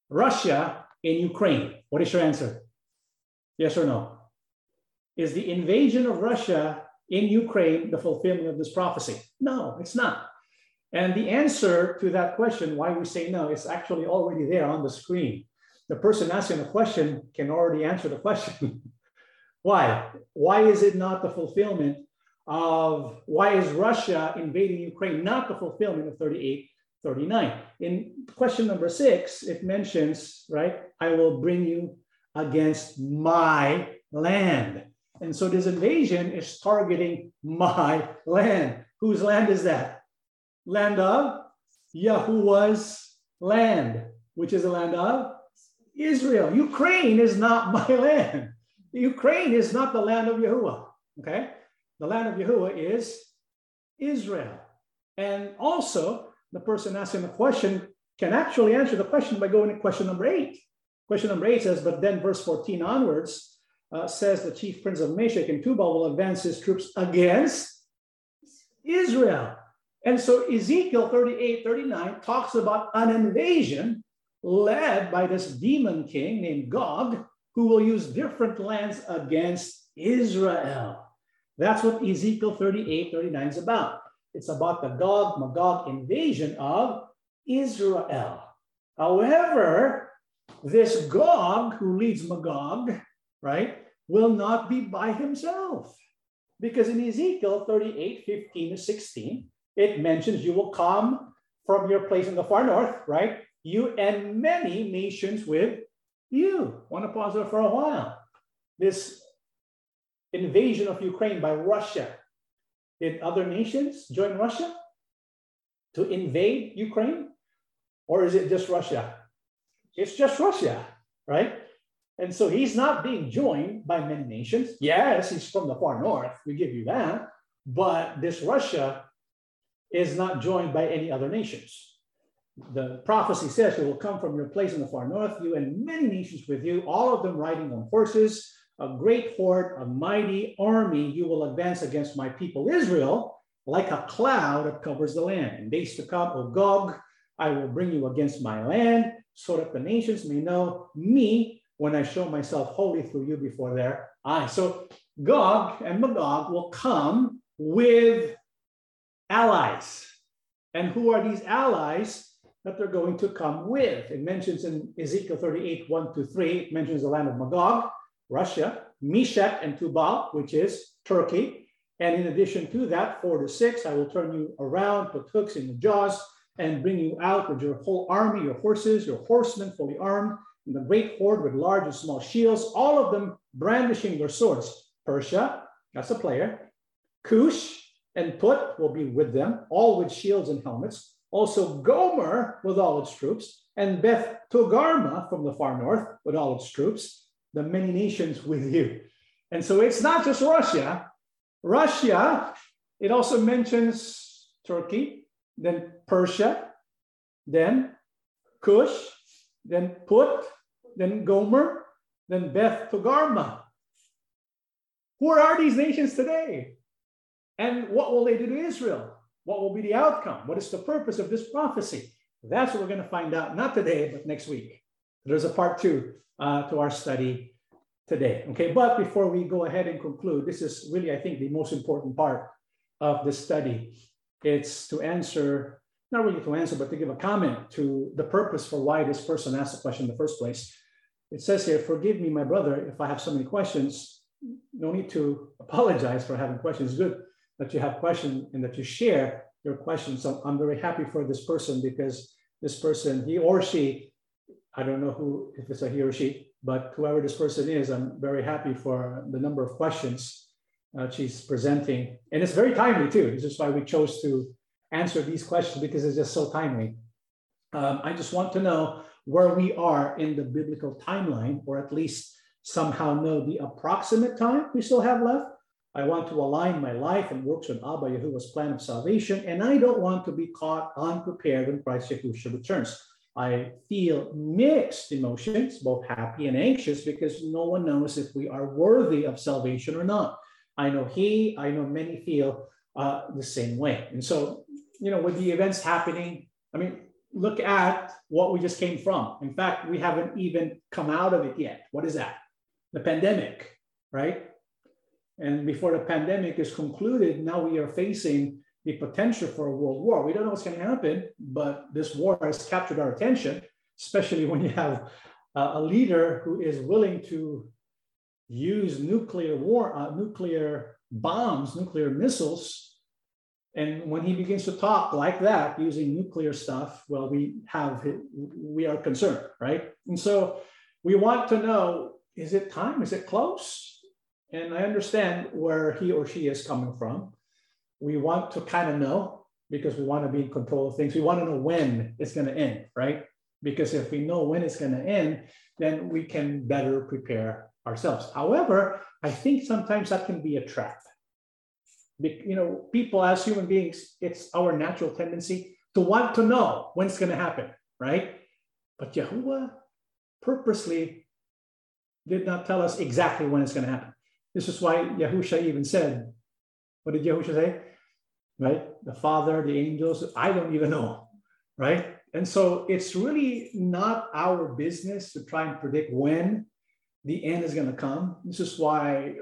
Russia in Ukraine? What is your answer? Yes or no? Is the invasion of Russia in Ukraine the fulfillment of this prophecy? No, it's not. And the answer to that question, why we say no, is actually already there on the screen. The person asking the question can already answer the question. why? Why is it not the fulfillment of, why is Russia invading Ukraine not the fulfillment of 38, 39? In question number six, it mentions, right, I will bring you against my land. And so this invasion is targeting my land. Whose land is that? Land of Yahuwah's land, which is the land of Israel. Ukraine is not my land. Ukraine is not the land of Yahuwah. Okay? The land of Yahuwah is Israel. And also, the person asking the question can actually answer the question by going to question number eight. Question number eight says, but then verse 14 onwards uh, says the chief prince of Meshech and Tubal will advance his troops against Israel. And so Ezekiel 38, 39 talks about an invasion led by this demon king named Gog, who will use different lands against Israel. That's what Ezekiel 38, 39 is about. It's about the Gog Magog invasion of Israel. However, this Gog who leads Magog, right, will not be by himself. Because in Ezekiel 38, 15 to 16, it mentions you will come from your place in the far north, right? You and many nations with you. Want to pause there for a while. This invasion of Ukraine by Russia. Did other nations join Russia to invade Ukraine? Or is it just Russia? It's just Russia, right? And so he's not being joined by many nations. Yes, he's from the far north. We give you that. But this Russia is not joined by any other nations. The prophecy says, You will come from your place in the far north, you and many nations with you, all of them riding on horses, a great horde, a mighty army. You will advance against my people Israel like a cloud that covers the land. In days to come, O Gog, I will bring you against my land so that the nations may know me when I show myself holy through you before their eyes. So Gog and Magog will come with allies. And who are these allies that they're going to come with? It mentions in Ezekiel 38, 1 to 3, it mentions the land of Magog, Russia, Meshech and Tubal, which is Turkey. And in addition to that, 4 to 6, I will turn you around, put hooks in your jaws, and bring you out with your whole army, your horses, your horsemen fully armed, and the great horde with large and small shields, all of them brandishing their swords. Persia, that's a player. Cush, and Put will be with them, all with shields and helmets. Also Gomer with all its troops, and Beth Togarmah from the far north with all its troops, the many nations with you. And so it's not just Russia. Russia, it also mentions Turkey, then Persia, then Cush, then Put, then Gomer, then Beth Togarmah. Who are these nations today? And what will they do to Israel? What will be the outcome? What is the purpose of this prophecy? That's what we're going to find out, not today, but next week. There's a part two uh, to our study today. Okay, but before we go ahead and conclude, this is really, I think, the most important part of this study. It's to answer, not really to answer, but to give a comment to the purpose for why this person asked the question in the first place. It says here, forgive me, my brother, if I have so many questions. No need to apologize for having questions. Good that you have questions and that you share your questions. So I'm very happy for this person because this person, he or she, I don't know who, if it's a he or she, but whoever this person is, I'm very happy for the number of questions uh, she's presenting. And it's very timely too. This is why we chose to answer these questions because it's just so timely. Um, I just want to know where we are in the biblical timeline, or at least somehow know the approximate time we still have left I want to align my life and works with Abba Yahuwah's plan of salvation, and I don't want to be caught unprepared when Christ Yahushua returns. I feel mixed emotions, both happy and anxious, because no one knows if we are worthy of salvation or not. I know he, I know many feel uh, the same way. And so, you know, with the events happening, I mean, look at what we just came from. In fact, we haven't even come out of it yet. What is that? The pandemic, right? And before the pandemic is concluded, now we are facing the potential for a world war. We don't know what's going to happen, but this war has captured our attention, especially when you have a leader who is willing to use nuclear war, uh, nuclear bombs, nuclear missiles. And when he begins to talk like that, using nuclear stuff, well, we have we are concerned, right? And so we want to know: is it time? Is it close? And I understand where he or she is coming from. We want to kind of know because we want to be in control of things. We want to know when it's going to end, right? Because if we know when it's going to end, then we can better prepare ourselves. However, I think sometimes that can be a trap. You know, people as human beings, it's our natural tendency to want to know when it's going to happen, right? But Yahuwah purposely did not tell us exactly when it's going to happen. This is why Yahusha even said, what did Yahusha say? Right? The Father, the angels, I don't even know, right? And so it's really not our business to try and predict when the end is going to come. This is why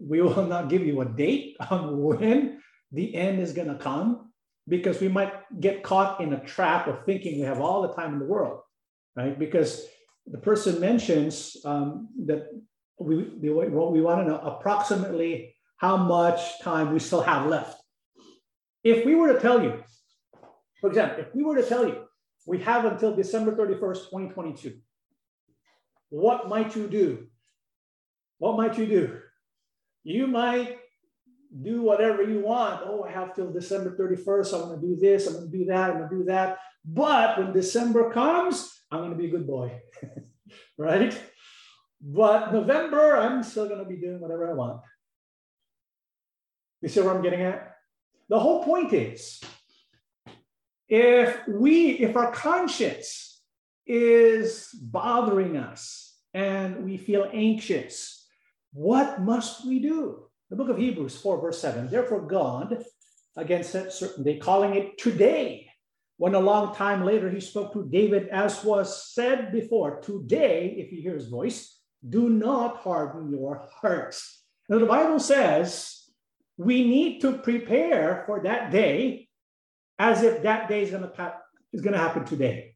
we will not give you a date on when the end is going to come, because we might get caught in a trap of thinking we have all the time in the world, right? Because the person mentions um, that we, we want to know approximately how much time we still have left. If we were to tell you, for example, if we were to tell you we have until December 31st, 2022, what might you do? What might you do? You might do whatever you want. Oh, I have till December 31st. I'm going to do this. I'm going to do that. I'm going to do that. But when December comes, I'm going to be a good boy, right? But November, I'm still going to be doing whatever I want. You see where I'm getting at? The whole point is if we, if our conscience is bothering us and we feel anxious, what must we do? The book of Hebrews 4, verse 7. Therefore, God, against that certain day, calling it today, when a long time later he spoke to David, as was said before, today, if you hear his voice, do not harden your hearts. Now, the Bible says we need to prepare for that day as if that day is going to is going to happen today.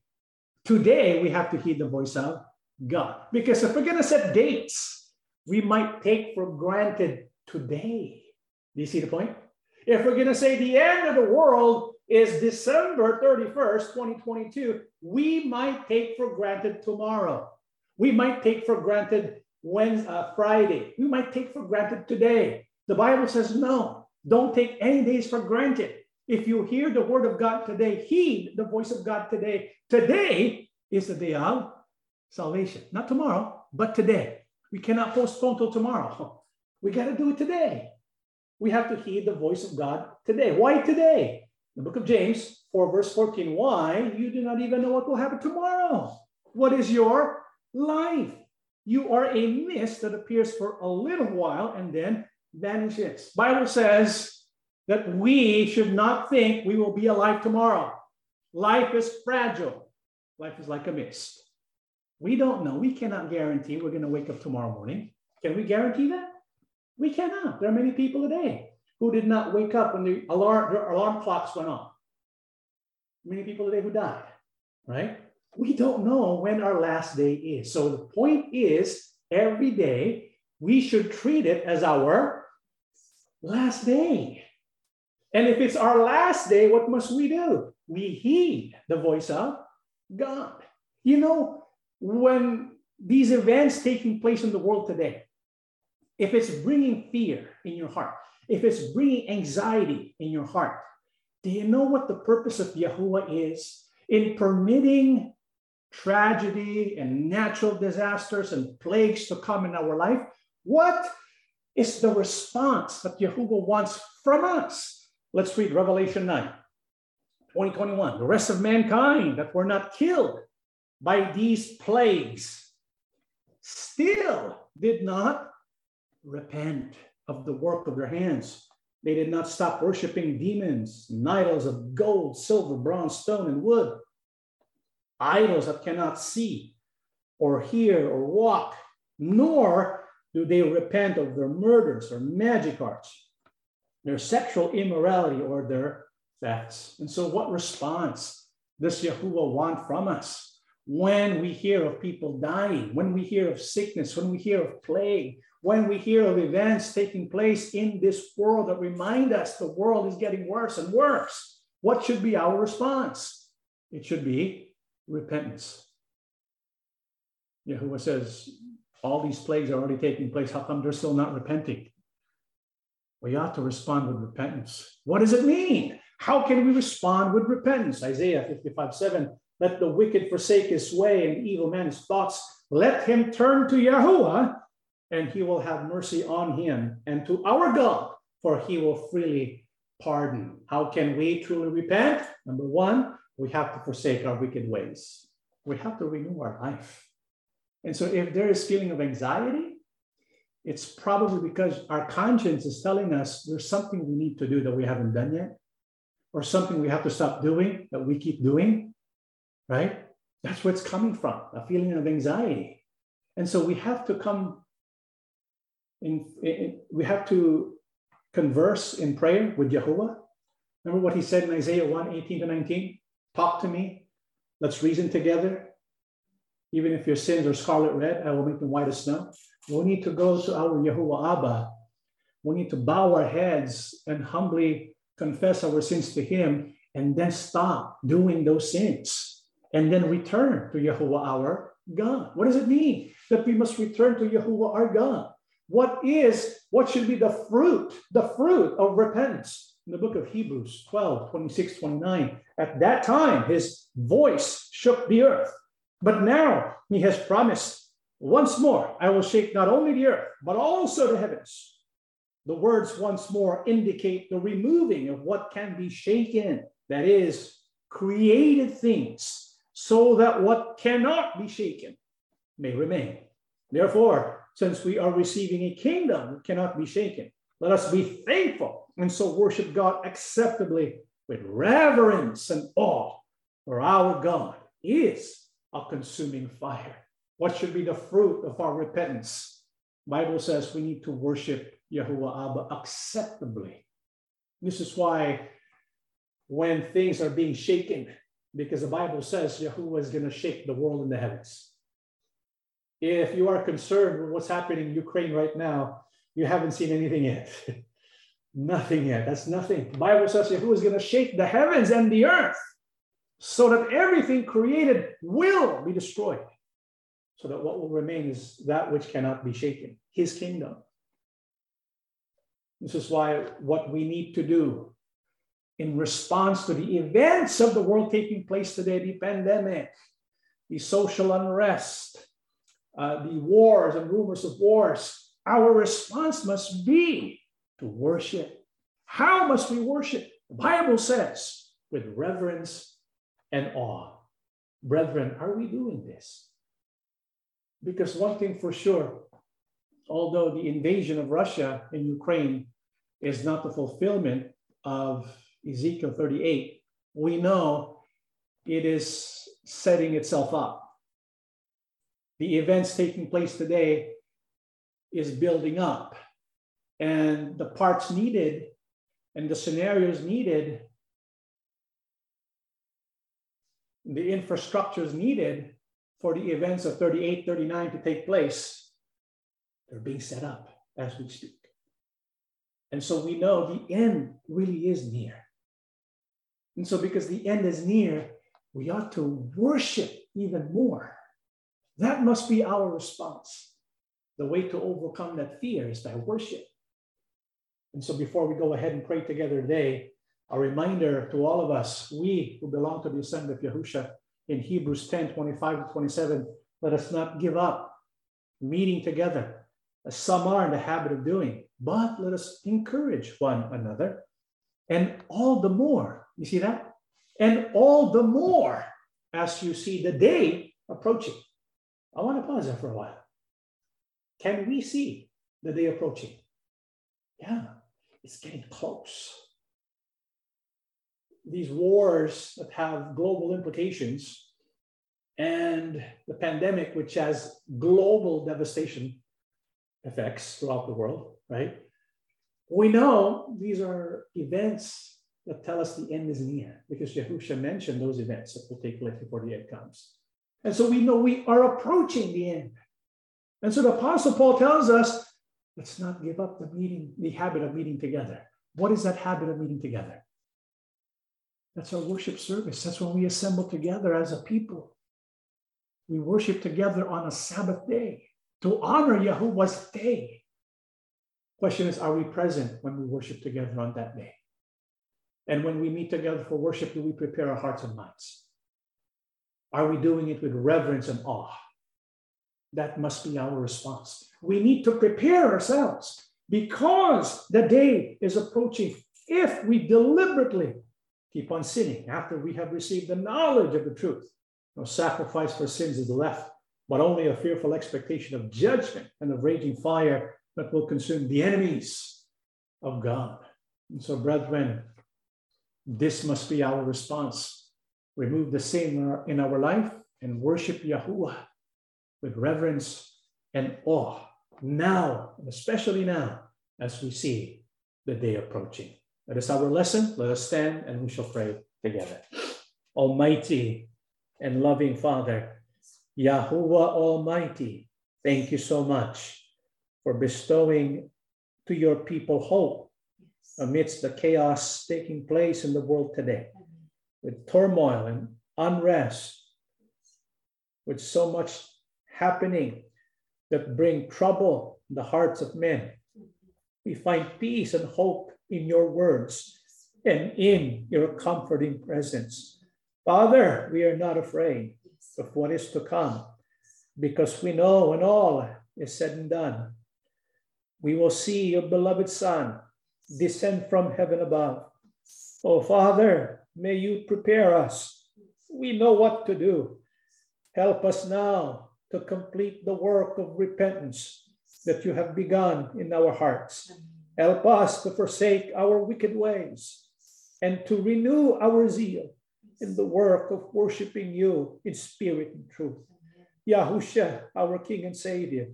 Today, we have to heed the voice of God. Because if we're going to set dates, we might take for granted today. Do you see the point? If we're going to say the end of the world is December 31st, 2022, we might take for granted tomorrow. We might take for granted Wednesday, uh, Friday. We might take for granted today. The Bible says no. Don't take any days for granted. If you hear the word of God today, heed the voice of God today. Today is the day of salvation. Not tomorrow, but today. We cannot postpone till tomorrow. We got to do it today. We have to heed the voice of God today. Why today? The book of James 4, verse 14. Why? You do not even know what will happen tomorrow. What is your life. You are a mist that appears for a little while and then vanishes. Bible says that we should not think we will be alive tomorrow. Life is fragile. Life is like a mist. We don't know. We cannot guarantee we're going to wake up tomorrow morning. Can we guarantee that? We cannot. There are many people today who did not wake up when the alarm, alarm clocks went off. Many people today who died, right? we don't know when our last day is. So the point is, every day we should treat it as our last day. And if it's our last day, what must we do? We heed the voice of God. You know, when these events taking place in the world today, if it's bringing fear in your heart, if it's bringing anxiety in your heart, do you know what the purpose of Yahuwah is? In permitting tragedy and natural disasters and plagues to come in our life, what is the response that Yahuwah wants from us? Let's read Revelation 9, 2021. The rest of mankind that were not killed by these plagues still did not repent of the work of their hands. They did not stop worshiping demons and idols of gold, silver, bronze, stone, and wood idols that cannot see or hear or walk, nor do they repent of their murders or magic arts, their sexual immorality or their thefts. And so, what response does Yahuwah want from us when we hear of people dying, when we hear of sickness, when we hear of plague, when we hear of events taking place in this world that remind us the world is getting worse and worse? What should be our response? It should be repentance. Yahuwah says, all these plagues are already taking place. How come they're still not repenting? We ought to respond with repentance. What does it mean? How can we respond with repentance? Isaiah 55 7. Let the wicked forsake his way and evil man his thoughts. Let him turn to Yahuwah, and he will have mercy on him, and to our God, for he will freely pardon. How can we truly repent? Number one, we have to forsake our wicked ways. We have to renew our life. And so if there is feeling of anxiety, it's probably because our conscience is telling us there's something we need to do that we haven't done yet, or something we have to stop doing that we keep doing, right? That's where it's coming from, a feeling of anxiety. And so we have to come in, in we have to converse in prayer with Yahuwah. Remember what he said in Isaiah 1 18 to 19? Talk to me. Let's reason together. Even if your sins are scarlet red, I will make them white as snow. We need to go to our Yahuwah Abba. We need to bow our heads and humbly confess our sins to Him and then stop doing those sins and then return to Yahuwah our God. What does it mean that we must return to Yahuwah our God? What is, what should be the fruit, the fruit of repentance? In the book of Hebrews 12, 26, 29, at that time his voice shook the earth. But now he has promised once more, I will shake not only the earth, but also the heavens. The words once more indicate the removing of what can be shaken, that is, created things, so that what cannot be shaken may remain. Therefore, since we are receiving a kingdom that cannot be shaken, let us be thankful and so worship God acceptably with reverence and awe, for our God is a consuming fire. What should be the fruit of our repentance? Bible says we need to worship Yahuwah Abba acceptably. This is why when things are being shaken, because the Bible says Yahuwah is going to shake the world in the heavens. If you are concerned with what's happening in Ukraine right now, you haven't seen anything yet. nothing yet. That's nothing. The Bible says Yahuwah is going to shake the heavens and the earth so that everything created will be destroyed so that what will remain is that which cannot be shaken, his kingdom. This is why what we need to do in response to the events of the world taking place today, the pandemic, the social unrest, uh, the wars and rumors of wars, our response must be to worship. How must we worship? The Bible says with reverence and awe. Brethren, are we doing this? Because one thing for sure, although the invasion of Russia in Ukraine is not the fulfillment of Ezekiel 38, we know it is setting itself up. The events taking place today is building up, and the parts needed and the scenarios needed, the infrastructures needed for the events of 38, 39 to take place, they're being set up as we speak. And so we know the end really is near. And so, because the end is near, we ought to worship even more. That must be our response. The way to overcome that fear is by worship. And so, before we go ahead and pray together today, a reminder to all of us, we who belong to the assembly of Yahusha, in Hebrews 10 25 to 27, let us not give up meeting together, as some are in the habit of doing, but let us encourage one another. And all the more, you see that? And all the more as you see the day approaching. I want to pause there for a while. Can we see the day approaching? Yeah, it's getting close these wars that have global implications and the pandemic, which has global devastation effects throughout the world, right? We know these are events that tell us the end is near because Yahusha mentioned those events that will take place before the end comes. And so we know we are approaching the end. And so the Apostle Paul tells us, let's not give up the meeting, the habit of meeting together. What is that habit of meeting together? That's our worship service. That's when we assemble together as a people. We worship together on a Sabbath day to honor Yahuwah's day. Question is, are we present when we worship together on that day? And when we meet together for worship, do we prepare our hearts and minds? Are we doing it with reverence and awe? That must be our response. We need to prepare ourselves because the day is approaching. If we deliberately keep on sinning after we have received the knowledge of the truth, no sacrifice for sins is left, but only a fearful expectation of judgment and of raging fire that will consume the enemies of God. And so, brethren, this must be our response. Remove the sin in our, life and worship Yahuwah with reverence and awe now, especially now, as we see the day approaching. That is our lesson. Let us stand and we shall pray together. Almighty and loving Father, Yahuwah Almighty, thank you so much for bestowing to your people hope amidst the chaos taking place in the world today, with turmoil and unrest, with so much happening that bring trouble in the hearts of men. We find peace and hope in your words and in your comforting presence. Father, we are not afraid of what is to come because we know when all is said and done, we will see your beloved Son descend from heaven above. Oh, Father, may you prepare us. We know what to do. Help us now to complete the work of repentance that you have begun in our hearts. Help us to forsake our wicked ways and to renew our zeal in the work of worshiping you in spirit and truth. Yahusha, our King and Savior,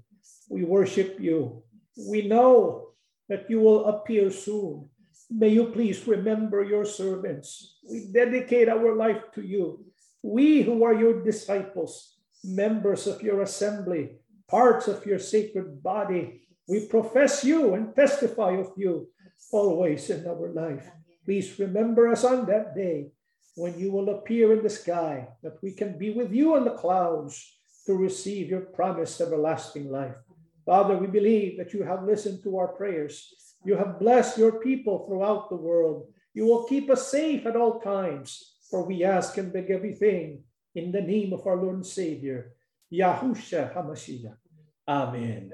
we worship you. We know that you will appear soon. May you please remember your servants. We dedicate our life to you. We who are your disciples, members of your assembly, parts of your sacred body, we profess you and testify of you always in our life. Please remember us on that day when you will appear in the sky, that we can be with you on the clouds to receive your promised everlasting life. Father, we believe that you have listened to our prayers. You have blessed your people throughout the world. You will keep us safe at all times, for we ask and beg everything in the name of our Lord and Savior, Yahusha HaMashiach. Amen.